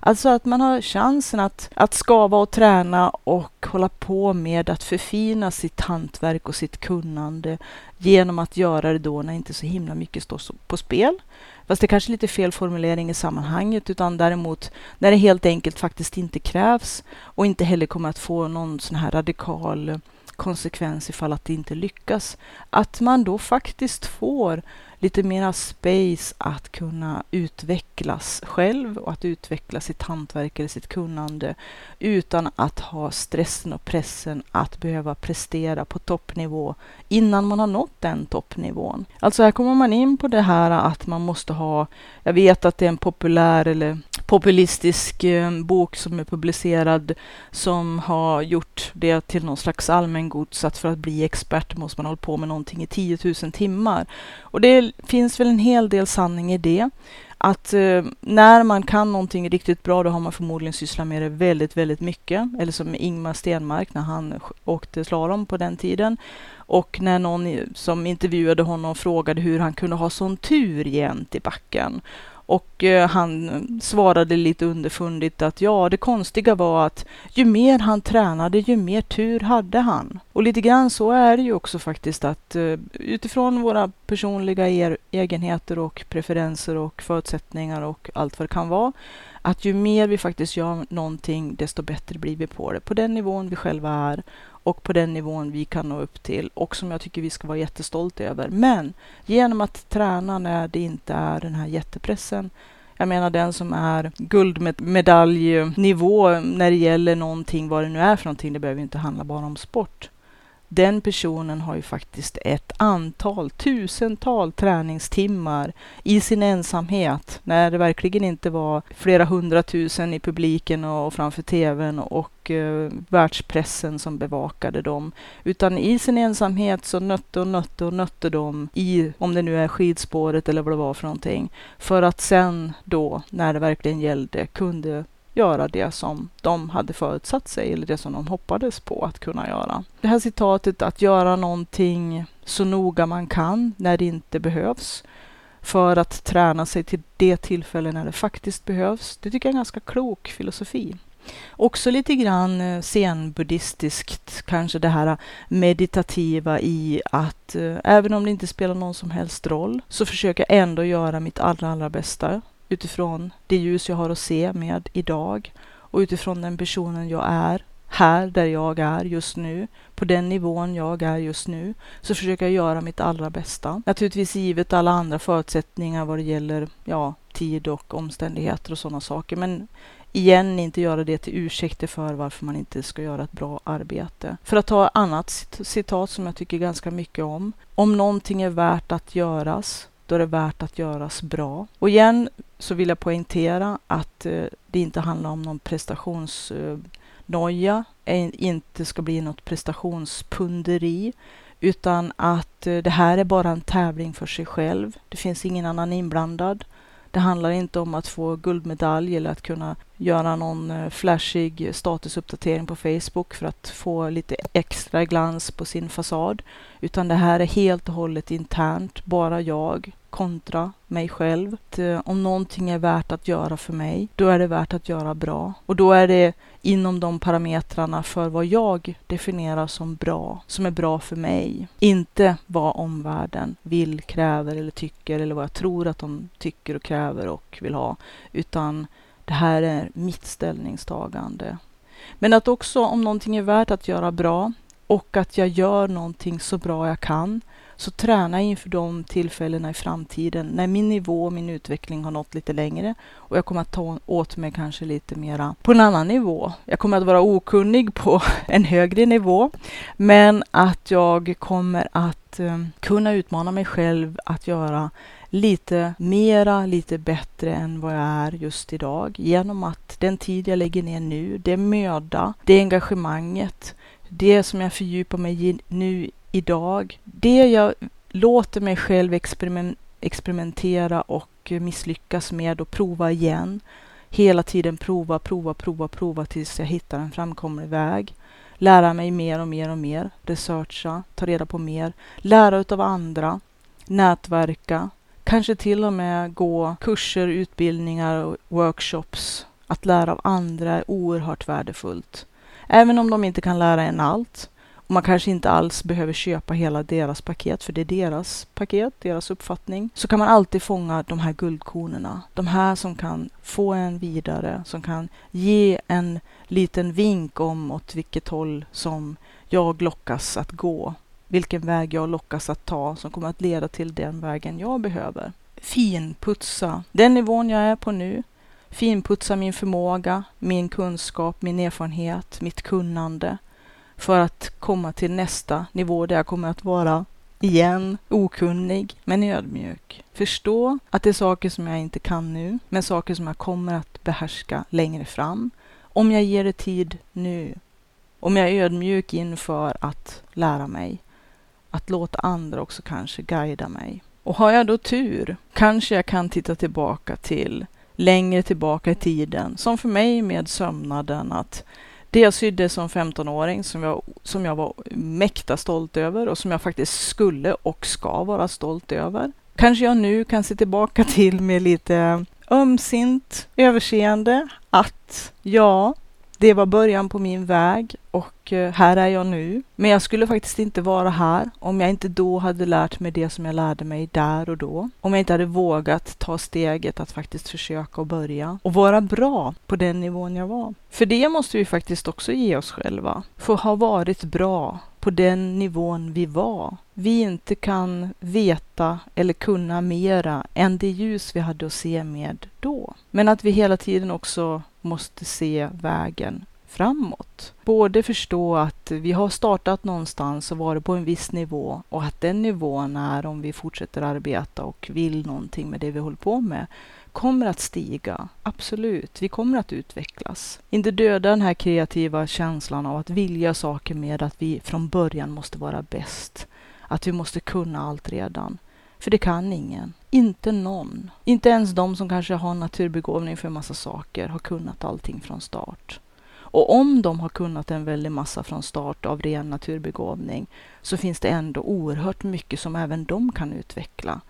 Alltså att man har chansen att, att skava och träna och hålla på med att förfina sitt hantverk och sitt kunnande genom att göra det då när inte så himla mycket står på spel. Fast det är kanske är lite fel formulering i sammanhanget, utan däremot när det helt enkelt faktiskt inte krävs och inte heller kommer att få någon sån här radikal konsekvens ifall att det inte lyckas. Att man då faktiskt får lite mera space att kunna utvecklas själv och att utveckla sitt hantverk eller sitt kunnande utan att ha stressen och pressen att behöva prestera på toppnivå innan man har nått den toppnivån. Alltså här kommer man in på det här att man måste ha, jag vet att det är en populär eller populistisk eh, bok som är publicerad som har gjort det till någon slags allmängods att för att bli expert måste man hålla på med någonting i 10 000 timmar. Och det finns väl en hel del sanning i det. Att eh, när man kan någonting riktigt bra, då har man förmodligen sysslat med det väldigt, väldigt mycket. Eller som Ingmar Stenmark när han åkte slalom på den tiden. Och när någon som intervjuade honom frågade hur han kunde ha sån tur jämt i backen. Och eh, han svarade lite underfundigt att ja, det konstiga var att ju mer han tränade, ju mer tur hade han. Och lite grann så är det ju också faktiskt att eh, utifrån våra personliga er egenheter och preferenser och förutsättningar och allt vad det kan vara, att ju mer vi faktiskt gör någonting, desto bättre blir vi på det. På den nivån vi själva är och på den nivån vi kan nå upp till och som jag tycker vi ska vara jättestolta över. Men genom att träna när det inte är den här jättepressen, jag menar den som är guldmedaljnivå när det gäller någonting, vad det nu är för någonting, det behöver inte handla bara om sport den personen har ju faktiskt ett antal, tusental träningstimmar i sin ensamhet, när det verkligen inte var flera hundratusen i publiken och framför tvn och eh, världspressen som bevakade dem. Utan i sin ensamhet så nötte och nötte och nötte de i, om det nu är skidspåret eller vad det var för någonting, för att sen då, när det verkligen gällde, kunde göra det som de hade förutsatt sig eller det som de hoppades på att kunna göra. Det här citatet att göra någonting så noga man kan när det inte behövs för att träna sig till det tillfälle när det faktiskt behövs. Det tycker jag är en ganska klok filosofi. Också lite grann eh, zenbuddhistiskt, kanske det här meditativa i att eh, även om det inte spelar någon som helst roll så försöker jag ändå göra mitt allra, allra bästa utifrån det ljus jag har att se med idag och utifrån den personen jag är här där jag är just nu, på den nivån jag är just nu, så försöker jag göra mitt allra bästa. Naturligtvis givet alla andra förutsättningar vad det gäller ja, tid och omständigheter och sådana saker. Men igen, inte göra det till ursäkter för varför man inte ska göra ett bra arbete. För att ta ett annat citat som jag tycker ganska mycket om. Om någonting är värt att göras, då är det värt att göras bra. Och igen så vill jag poängtera att eh, det inte handlar om någon prestationsnoja, eh, inte ska bli något prestationspunderi, utan att eh, det här är bara en tävling för sig själv. Det finns ingen annan inblandad. Det handlar inte om att få guldmedalj eller att kunna göra någon flashig statusuppdatering på Facebook för att få lite extra glans på sin fasad. Utan det här är helt och hållet internt, bara jag kontra mig själv. Att, eh, om någonting är värt att göra för mig, då är det värt att göra bra. Och då är det inom de parametrarna för vad jag definierar som bra, som är bra för mig. Inte vad omvärlden vill, kräver eller tycker eller vad jag tror att de tycker och kräver och vill ha. Utan det här är mitt ställningstagande. Men att också om någonting är värt att göra bra och att jag gör någonting så bra jag kan så träna inför de tillfällena i framtiden när min nivå och min utveckling har nått lite längre och jag kommer att ta åt mig kanske lite mera på en annan nivå. Jag kommer att vara okunnig på en högre nivå, men att jag kommer att um, kunna utmana mig själv att göra lite mera, lite bättre än vad jag är just idag genom att den tid jag lägger ner nu, det möda, det engagemanget, det som jag fördjupar mig i nu idag, det jag låter mig själv experiment, experimentera och misslyckas med och prova igen. Hela tiden prova, prova, prova, prova tills jag hittar en framkomlig väg. Lära mig mer och mer och mer, researcha, ta reda på mer, lära utav andra, nätverka, kanske till och med gå kurser, utbildningar och workshops. Att lära av andra är oerhört värdefullt. Även om de inte kan lära en allt man kanske inte alls behöver köpa hela deras paket, för det är deras paket, deras uppfattning, så kan man alltid fånga de här guldkornen. De här som kan få en vidare, som kan ge en liten vink om åt vilket håll som jag lockas att gå, vilken väg jag lockas att ta som kommer att leda till den vägen jag behöver. Finputsa. Den nivån jag är på nu, finputsa min förmåga, min kunskap, min erfarenhet, mitt kunnande för att komma till nästa nivå där jag kommer att vara igen okunnig men ödmjuk. Förstå att det är saker som jag inte kan nu, men saker som jag kommer att behärska längre fram. Om jag ger det tid nu. Om jag är ödmjuk inför att lära mig. Att låta andra också kanske guida mig. Och har jag då tur kanske jag kan titta tillbaka till längre tillbaka i tiden, som för mig med sömnaden att det jag sydde som 15-åring som jag, som jag var mäkta stolt över och som jag faktiskt skulle och ska vara stolt över. Kanske jag nu kan se tillbaka till med lite ömsint överseende att ja, det var början på min väg och eh, här är jag nu. Men jag skulle faktiskt inte vara här om jag inte då hade lärt mig det som jag lärde mig där och då. Om jag inte hade vågat ta steget att faktiskt försöka och börja och vara bra på den nivån jag var. För det måste vi faktiskt också ge oss själva. För att ha varit bra på den nivån vi var. Vi inte kan veta eller kunna mera än det ljus vi hade att se med då. Men att vi hela tiden också måste se vägen framåt. Både förstå att vi har startat någonstans och varit på en viss nivå och att den nivån är om vi fortsätter arbeta och vill någonting med det vi håller på med kommer att stiga. Absolut, vi kommer att utvecklas. Inte döda den här kreativa känslan av att vilja saker med att vi från början måste vara bäst. Att vi måste kunna allt redan. För det kan ingen. Inte någon. Inte ens de som kanske har naturbegåvning för en massa saker har kunnat allting från start. Och om de har kunnat en väldig massa från start av ren naturbegåvning så finns det ändå oerhört mycket som även de kan utveckla.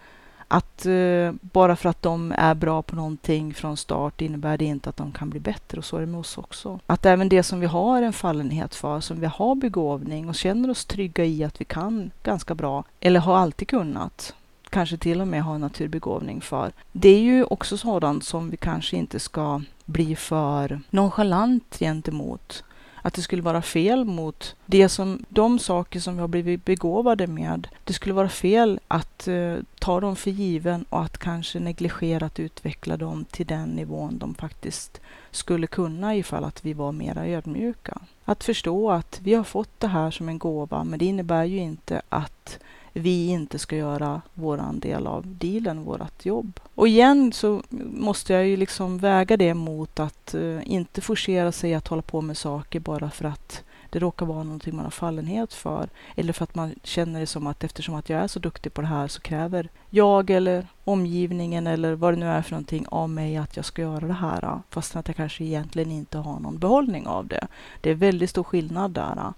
Att eh, bara för att de är bra på någonting från start innebär det inte att de kan bli bättre och så är det med oss också. Att även det som vi har en fallenhet för, som vi har begåvning och känner oss trygga i att vi kan ganska bra eller har alltid kunnat, kanske till och med har naturbegåvning för. Det är ju också sådant som vi kanske inte ska bli för nonchalant gentemot. Att det skulle vara fel mot det som, de saker som vi har blivit begåvade med. Det skulle vara fel att eh, ta dem för given och att kanske negligera att utveckla dem till den nivån de faktiskt skulle kunna ifall att vi var mera ödmjuka. Att förstå att vi har fått det här som en gåva, men det innebär ju inte att vi inte ska göra våran del av dealen, vårat jobb. Och igen så måste jag ju liksom väga det mot att uh, inte forcera sig att hålla på med saker bara för att det råkar vara någonting man har fallenhet för. Eller för att man känner det som att eftersom att jag är så duktig på det här så kräver jag eller omgivningen eller vad det nu är för någonting av mig att jag ska göra det här. Fastän att jag kanske egentligen inte har någon behållning av det. Det är väldigt stor skillnad där.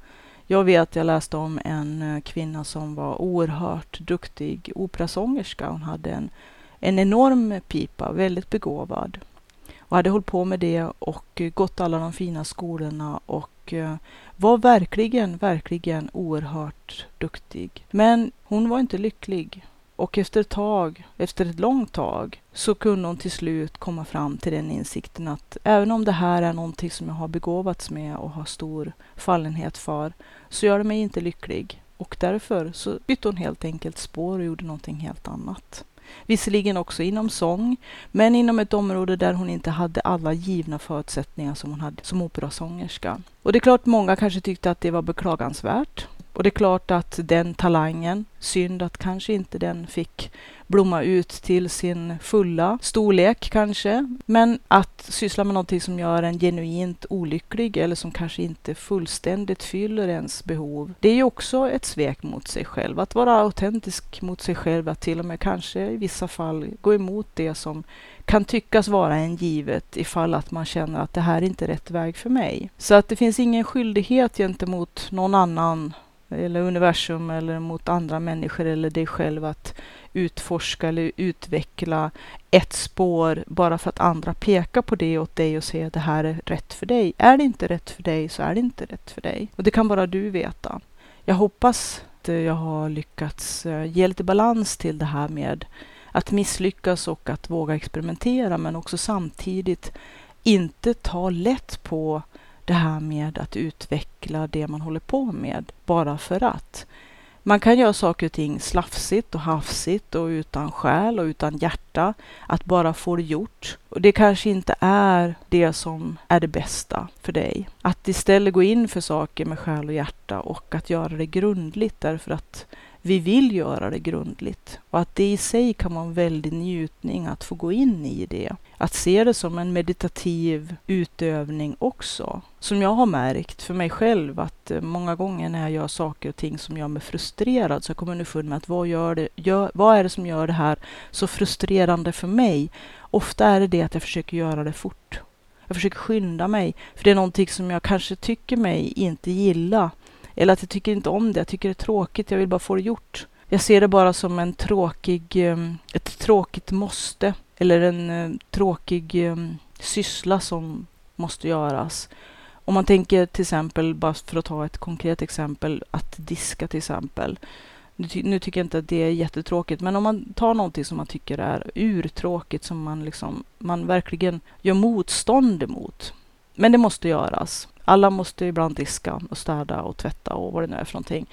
Jag vet, jag läste om en eh, kvinna som var oerhört duktig operasångerska. Hon hade en, en enorm pipa, väldigt begåvad. Och hade hållit på med det och eh, gått alla de fina skolorna och eh, var verkligen, verkligen oerhört duktig. Men hon var inte lycklig. Och efter ett tag, efter ett långt tag, så kunde hon till slut komma fram till den insikten att även om det här är någonting som jag har begåvats med och har stor fallenhet för, så gör det mig inte lycklig. Och därför så bytte hon helt enkelt spår och gjorde någonting helt annat. Visserligen också inom sång, men inom ett område där hon inte hade alla givna förutsättningar som hon hade som operasångerska. Och det är klart många kanske tyckte att det var beklagansvärt. Och det är klart att den talangen, synd att kanske inte den fick blomma ut till sin fulla storlek kanske. Men att syssla med någonting som gör en genuint olycklig eller som kanske inte fullständigt fyller ens behov. Det är ju också ett svek mot sig själv. Att vara autentisk mot sig själv, att till och med kanske i vissa fall gå emot det som kan tyckas vara en givet ifall att man känner att det här är inte rätt väg för mig. Så att det finns ingen skyldighet gentemot någon annan eller universum eller mot andra människor eller dig själv att utforska eller utveckla ett spår bara för att andra pekar på det åt dig och säger att det här är rätt för dig. Är det inte rätt för dig så är det inte rätt för dig. Och det kan bara du veta. Jag hoppas att jag har lyckats eh, ge lite balans till det här med att misslyckas och att våga experimentera men också samtidigt inte ta lätt på det här med att utveckla det man håller på med bara för att. Man kan göra saker och ting slafsigt och hafsigt och utan själ och utan hjärta. Att bara få det gjort. Och det kanske inte är det som är det bästa för dig. Att istället gå in för saker med själ och hjärta och att göra det grundligt därför att vi vill göra det grundligt och att det i sig kan vara en väldig njutning att få gå in i det. Att se det som en meditativ utövning också. Som jag har märkt för mig själv att eh, många gånger när jag gör saker och ting som gör mig frustrerad så jag kommer underfund med att vad, gör det, gör, vad är det som gör det här så frustrerande för mig? Ofta är det det att jag försöker göra det fort. Jag försöker skynda mig, för det är någonting som jag kanske tycker mig inte gilla eller att jag tycker inte om det, jag tycker det är tråkigt, jag vill bara få det gjort. Jag ser det bara som en tråkig, ehm, ett tråkigt måste. Eller en eh, tråkig ehm, syssla som måste göras. Om man tänker till exempel, bara för att ta ett konkret exempel, att diska till exempel. Nu, ty nu, tycker jag inte att det är jättetråkigt, men om man tar någonting som man tycker är urtråkigt, som man, liksom, man verkligen gör motstånd emot. Men det måste göras. Alla måste ibland diska och städa och tvätta och vad det nu är för någonting.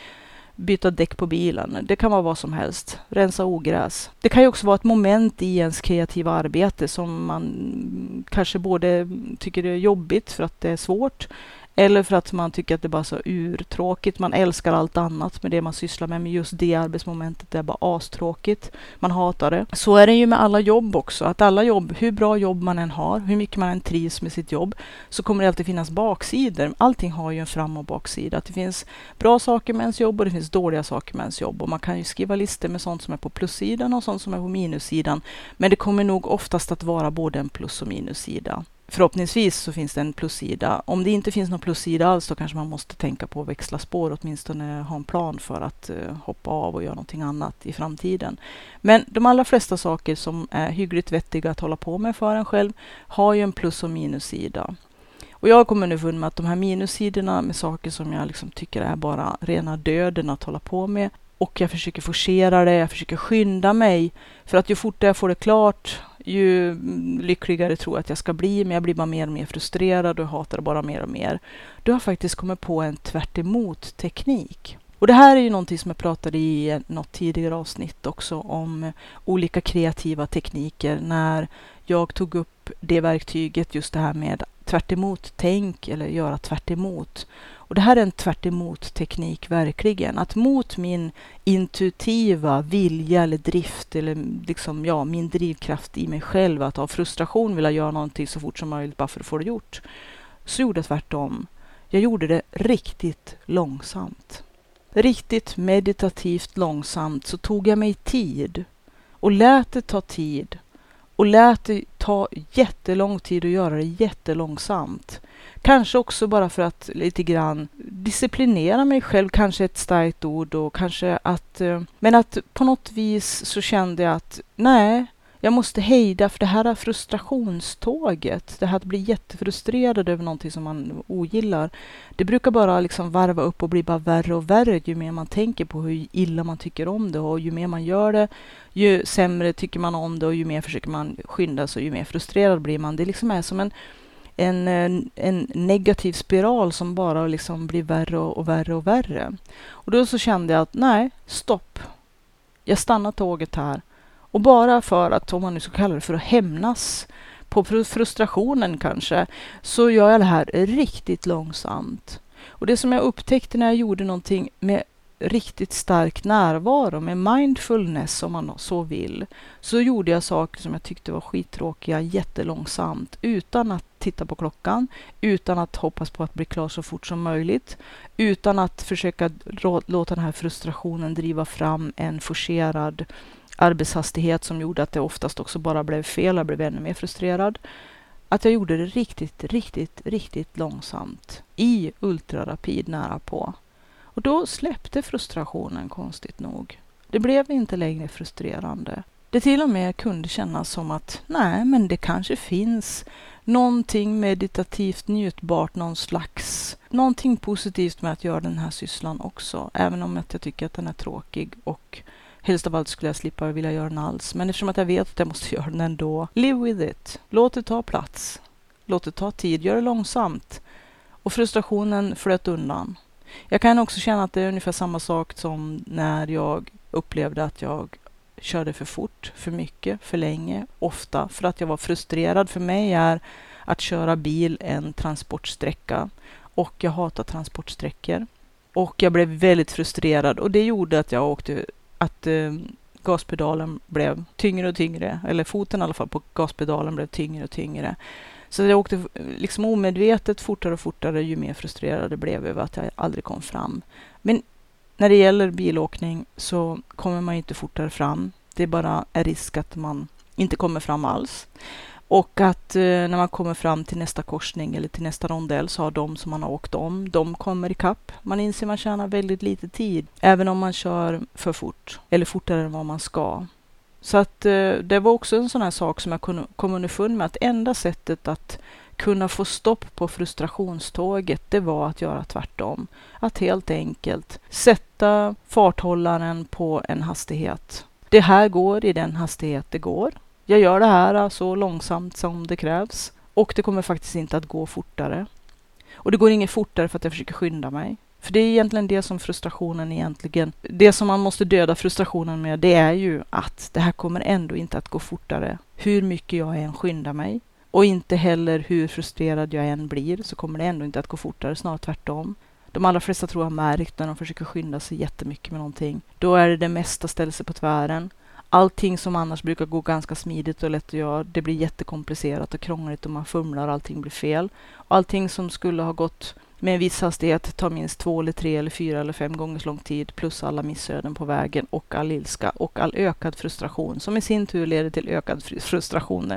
Byta däck på bilen. Det kan vara vad som helst. Rensa ogräs. Det kan ju också vara ett moment i ens kreativa arbete som man kanske både tycker är jobbigt för att det är svårt eller för att man tycker att det bara är så urtråkigt. Man älskar allt annat med det man sysslar med, men just det arbetsmomentet är bara astråkigt. Man hatar det. Så är det ju med alla jobb också. Att alla jobb, hur bra jobb man än har, hur mycket man än trivs med sitt jobb, så kommer det alltid finnas baksidor. Allting har ju en fram och baksida. Att det finns bra saker med ens jobb och det finns dåliga saker med ens jobb. Och man kan ju skriva listor med sånt som är på plussidan och sånt som är på minussidan. Men det kommer nog oftast att vara både en plus och minussida förhoppningsvis så finns det en plussida. Om det inte finns någon plussida alls då kanske man måste tänka på att växla spår, åtminstone ha en plan för att eh, hoppa av och göra någonting annat i framtiden. Men de allra flesta saker som är hyggligt vettiga att hålla på med för en själv har ju en plus och minussida. Och jag kommer nu med att de här minussidorna med saker som jag liksom tycker är bara rena döden att hålla på med och jag försöker forcera det, jag försöker skynda mig. För att ju fortare jag får det klart, ju lyckligare tror jag att jag ska bli, men jag blir bara mer och mer frustrerad och hatar det bara mer och mer. Du har faktiskt kommit på en tvärt teknik. Och det här är ju någonting som jag pratade i något tidigare avsnitt också om olika kreativa tekniker när jag tog upp det verktyget, just det här med tvärt tänk eller göra tvärt och det här är en tvärt teknik verkligen. Att mot min intuitiva vilja eller drift eller liksom, ja, min drivkraft i mig själv att av frustration vilja göra någonting så fort som möjligt bara för att få det gjort. Så gjorde jag tvärtom. Jag gjorde det riktigt långsamt. Riktigt meditativt långsamt så tog jag mig tid och lät det ta tid och lät det ta jättelång tid och göra det jättelångsamt. Kanske också bara för att lite grann disciplinera mig själv, kanske ett starkt ord och kanske att... Eh, men att på något vis så kände jag att nej, jag måste hejda för det här är frustrationståget. Det här att bli jättefrustrerad över någonting som man ogillar. Det brukar bara liksom varva upp och bli bara värre och värre ju mer man tänker på hur illa man tycker om det och ju mer man gör det, ju sämre tycker man om det och ju mer försöker man skynda sig och ju mer frustrerad blir man. Det liksom är som en en, en negativ spiral som bara liksom blir värre och, och värre och värre. Och då så kände jag att nej, stopp. Jag stannar tåget här. Och bara för att, om man nu ska kalla det för att hämnas på frustrationen kanske, så gör jag det här riktigt långsamt. Och det som jag upptäckte när jag gjorde någonting med riktigt stark närvaro med mindfulness om man så vill, så gjorde jag saker som jag tyckte var skittråkiga jättelångsamt utan att titta på klockan, utan att hoppas på att bli klar så fort som möjligt, utan att försöka låta den här frustrationen driva fram en forcerad arbetshastighet som gjorde att det oftast också bara blev fel, jag blev ännu mer frustrerad. Att jag gjorde det riktigt, riktigt, riktigt långsamt i ultrarapid nära på. Och Och då släppte frustrationen konstigt nog. Det blev inte längre frustrerande. Det till och med kunde kännas som att nej, men det kanske finns någonting meditativt njutbart, någon slags, någonting positivt med att göra den här sysslan också. Även om jag tycker att den är tråkig och helst av allt skulle jag slippa vilja göra den alls. Men eftersom att jag vet att jag måste göra den ändå, live with it. Låt det ta plats. Låt det ta tid, gör det långsamt. Och frustrationen flöt undan. Jag kan också känna att det är ungefär samma sak som när jag upplevde att jag körde för fort, för mycket, för länge, ofta för att jag var frustrerad. För mig är att köra bil en transportsträcka och jag hatar transportsträckor. Och jag blev väldigt frustrerad och det gjorde att jag åkte, att eh, gaspedalen blev tyngre och tyngre, eller foten i alla fall på gaspedalen blev tyngre och tyngre. Så jag åkte liksom omedvetet fortare och fortare ju mer frustrerad jag blev över att jag aldrig kom fram. Men när det gäller bilåkning så kommer man inte fortare fram. Det är bara en risk att man inte kommer fram alls. Och att eh, när man kommer fram till nästa korsning eller till nästa rondell så har de som man har åkt om, de kommer ikapp. Man inser att man tjänar väldigt lite tid, även om man kör för fort eller fortare än vad man ska. Så att eh, det var också en sån här sak som jag kom underfund med att enda sättet att kunna få stopp på frustrationståget, det var att göra tvärtom. Att helt enkelt sätta farthållaren på en hastighet. Det här går i den hastighet det går. Jag gör det här äh, så långsamt som det krävs och det kommer faktiskt inte att gå fortare. Och det går inget fortare för att jag försöker skynda mig. För det är egentligen det som frustrationen egentligen, det som man måste döda frustrationen med, det är ju att det här kommer ändå inte att gå fortare. Hur mycket jag än skyndar mig. Och inte heller hur frustrerad jag än blir så kommer det ändå inte att gå fortare, snarare tvärtom. De allra flesta tror jag har märkt när de försöker skynda sig jättemycket med någonting. Då är det det mesta ställer sig på tvären. Allting som annars brukar gå ganska smidigt och lätt att göra, det blir jättekomplicerat och krångligt och man fumlar och allting blir fel. Och allting som skulle ha gått med en viss hastighet tar minst två eller tre eller fyra eller fem gånger så lång tid plus alla missöden på vägen och all ilska och all ökad frustration som i sin tur leder till ökad frustration.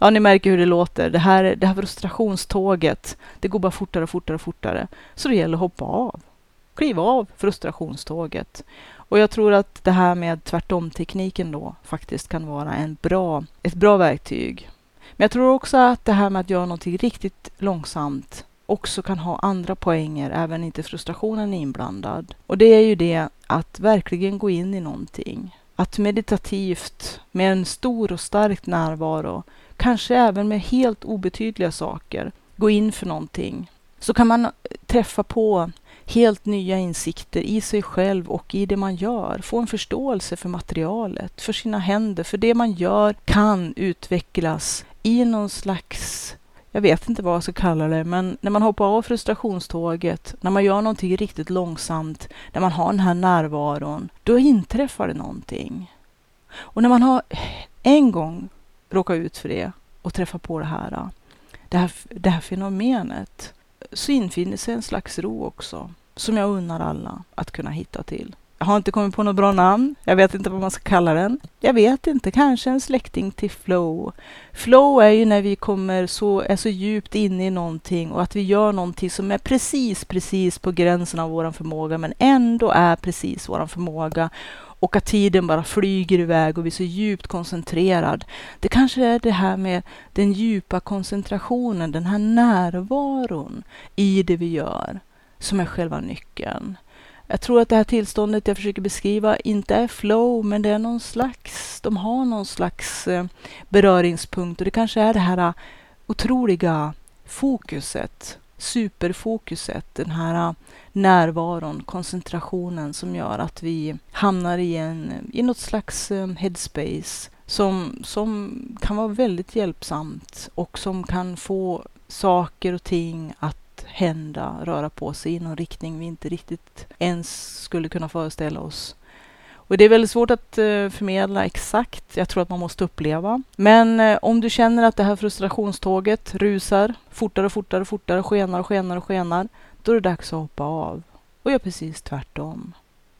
Ja, ni märker hur det låter. Det här, det här frustrationståget, det går bara fortare och fortare och fortare. Så det gäller att hoppa av. Kliva av frustrationståget. Och jag tror att det här med tvärtom-tekniken då faktiskt kan vara en bra, ett bra verktyg. Men jag tror också att det här med att göra någonting riktigt långsamt också kan ha andra poänger, även inte frustrationen är inblandad. Och det är ju det att verkligen gå in i någonting. Att meditativt, med en stor och stark närvaro, kanske även med helt obetydliga saker, gå in för någonting. Så kan man träffa på helt nya insikter i sig själv och i det man gör. Få en förståelse för materialet, för sina händer, för det man gör kan utvecklas i någon slags jag vet inte vad jag ska kalla det, men när man hoppar av frustrationståget, när man gör någonting riktigt långsamt, när man har den här närvaron, då inträffar det någonting. Och när man har en gång råkat ut för det och träffat på det här, det här, det här fenomenet, så infinner sig en slags ro också, som jag unnar alla att kunna hitta till. Jag har inte kommit på något bra namn. Jag vet inte vad man ska kalla den. Jag vet inte, kanske en släkting till flow. Flow är ju när vi kommer så, är så djupt inne i någonting och att vi gör någonting som är precis, precis på gränsen av vår förmåga, men ändå är precis vår förmåga och att tiden bara flyger iväg och vi är så djupt koncentrerad. Det kanske är det här med den djupa koncentrationen, den här närvaron i det vi gör, som är själva nyckeln. Jag tror att det här tillståndet jag försöker beskriva inte är flow, men det är någon slags, de har någon slags eh, beröringspunkt och det kanske är det här eh, otroliga fokuset, superfokuset, den här äh, närvaron, koncentrationen som gör att vi hamnar i, en, äh, i något slags äh, headspace som, som kan vara väldigt hjälpsamt och som kan få saker och ting att hända, röra på sig i någon riktning vi inte riktigt ens skulle kunna föreställa oss. Och det är väldigt svårt att eh, förmedla exakt. Jag tror att man måste uppleva. Men eh, om du känner att det här frustrationståget rusar fortare och fortare och fortare, skenar och skenar och skenar, då är det dags att hoppa av och gör precis tvärtom.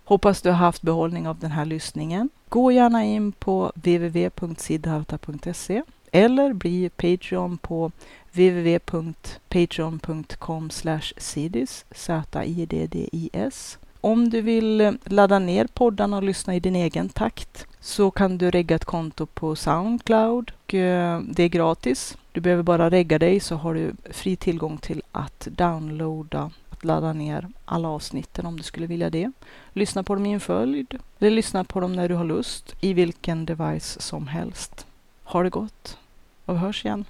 Hoppas du har haft behållning av den här lyssningen. Gå gärna in på www.siddharta.se eller bli Patreon på www.patreon.com sidis, Z-I-D-D-I-S om du vill ladda ner poddarna och lyssna i din egen takt så kan du regga ett konto på Soundcloud. Och eh, det är gratis. Du behöver bara regga dig så har du fri tillgång till att downloada, att ladda ner alla avsnitten om du skulle vilja det. Lyssna på dem i en följd eller lyssna på dem när du har lust i vilken device som helst. Ha det gott och vi hörs igen.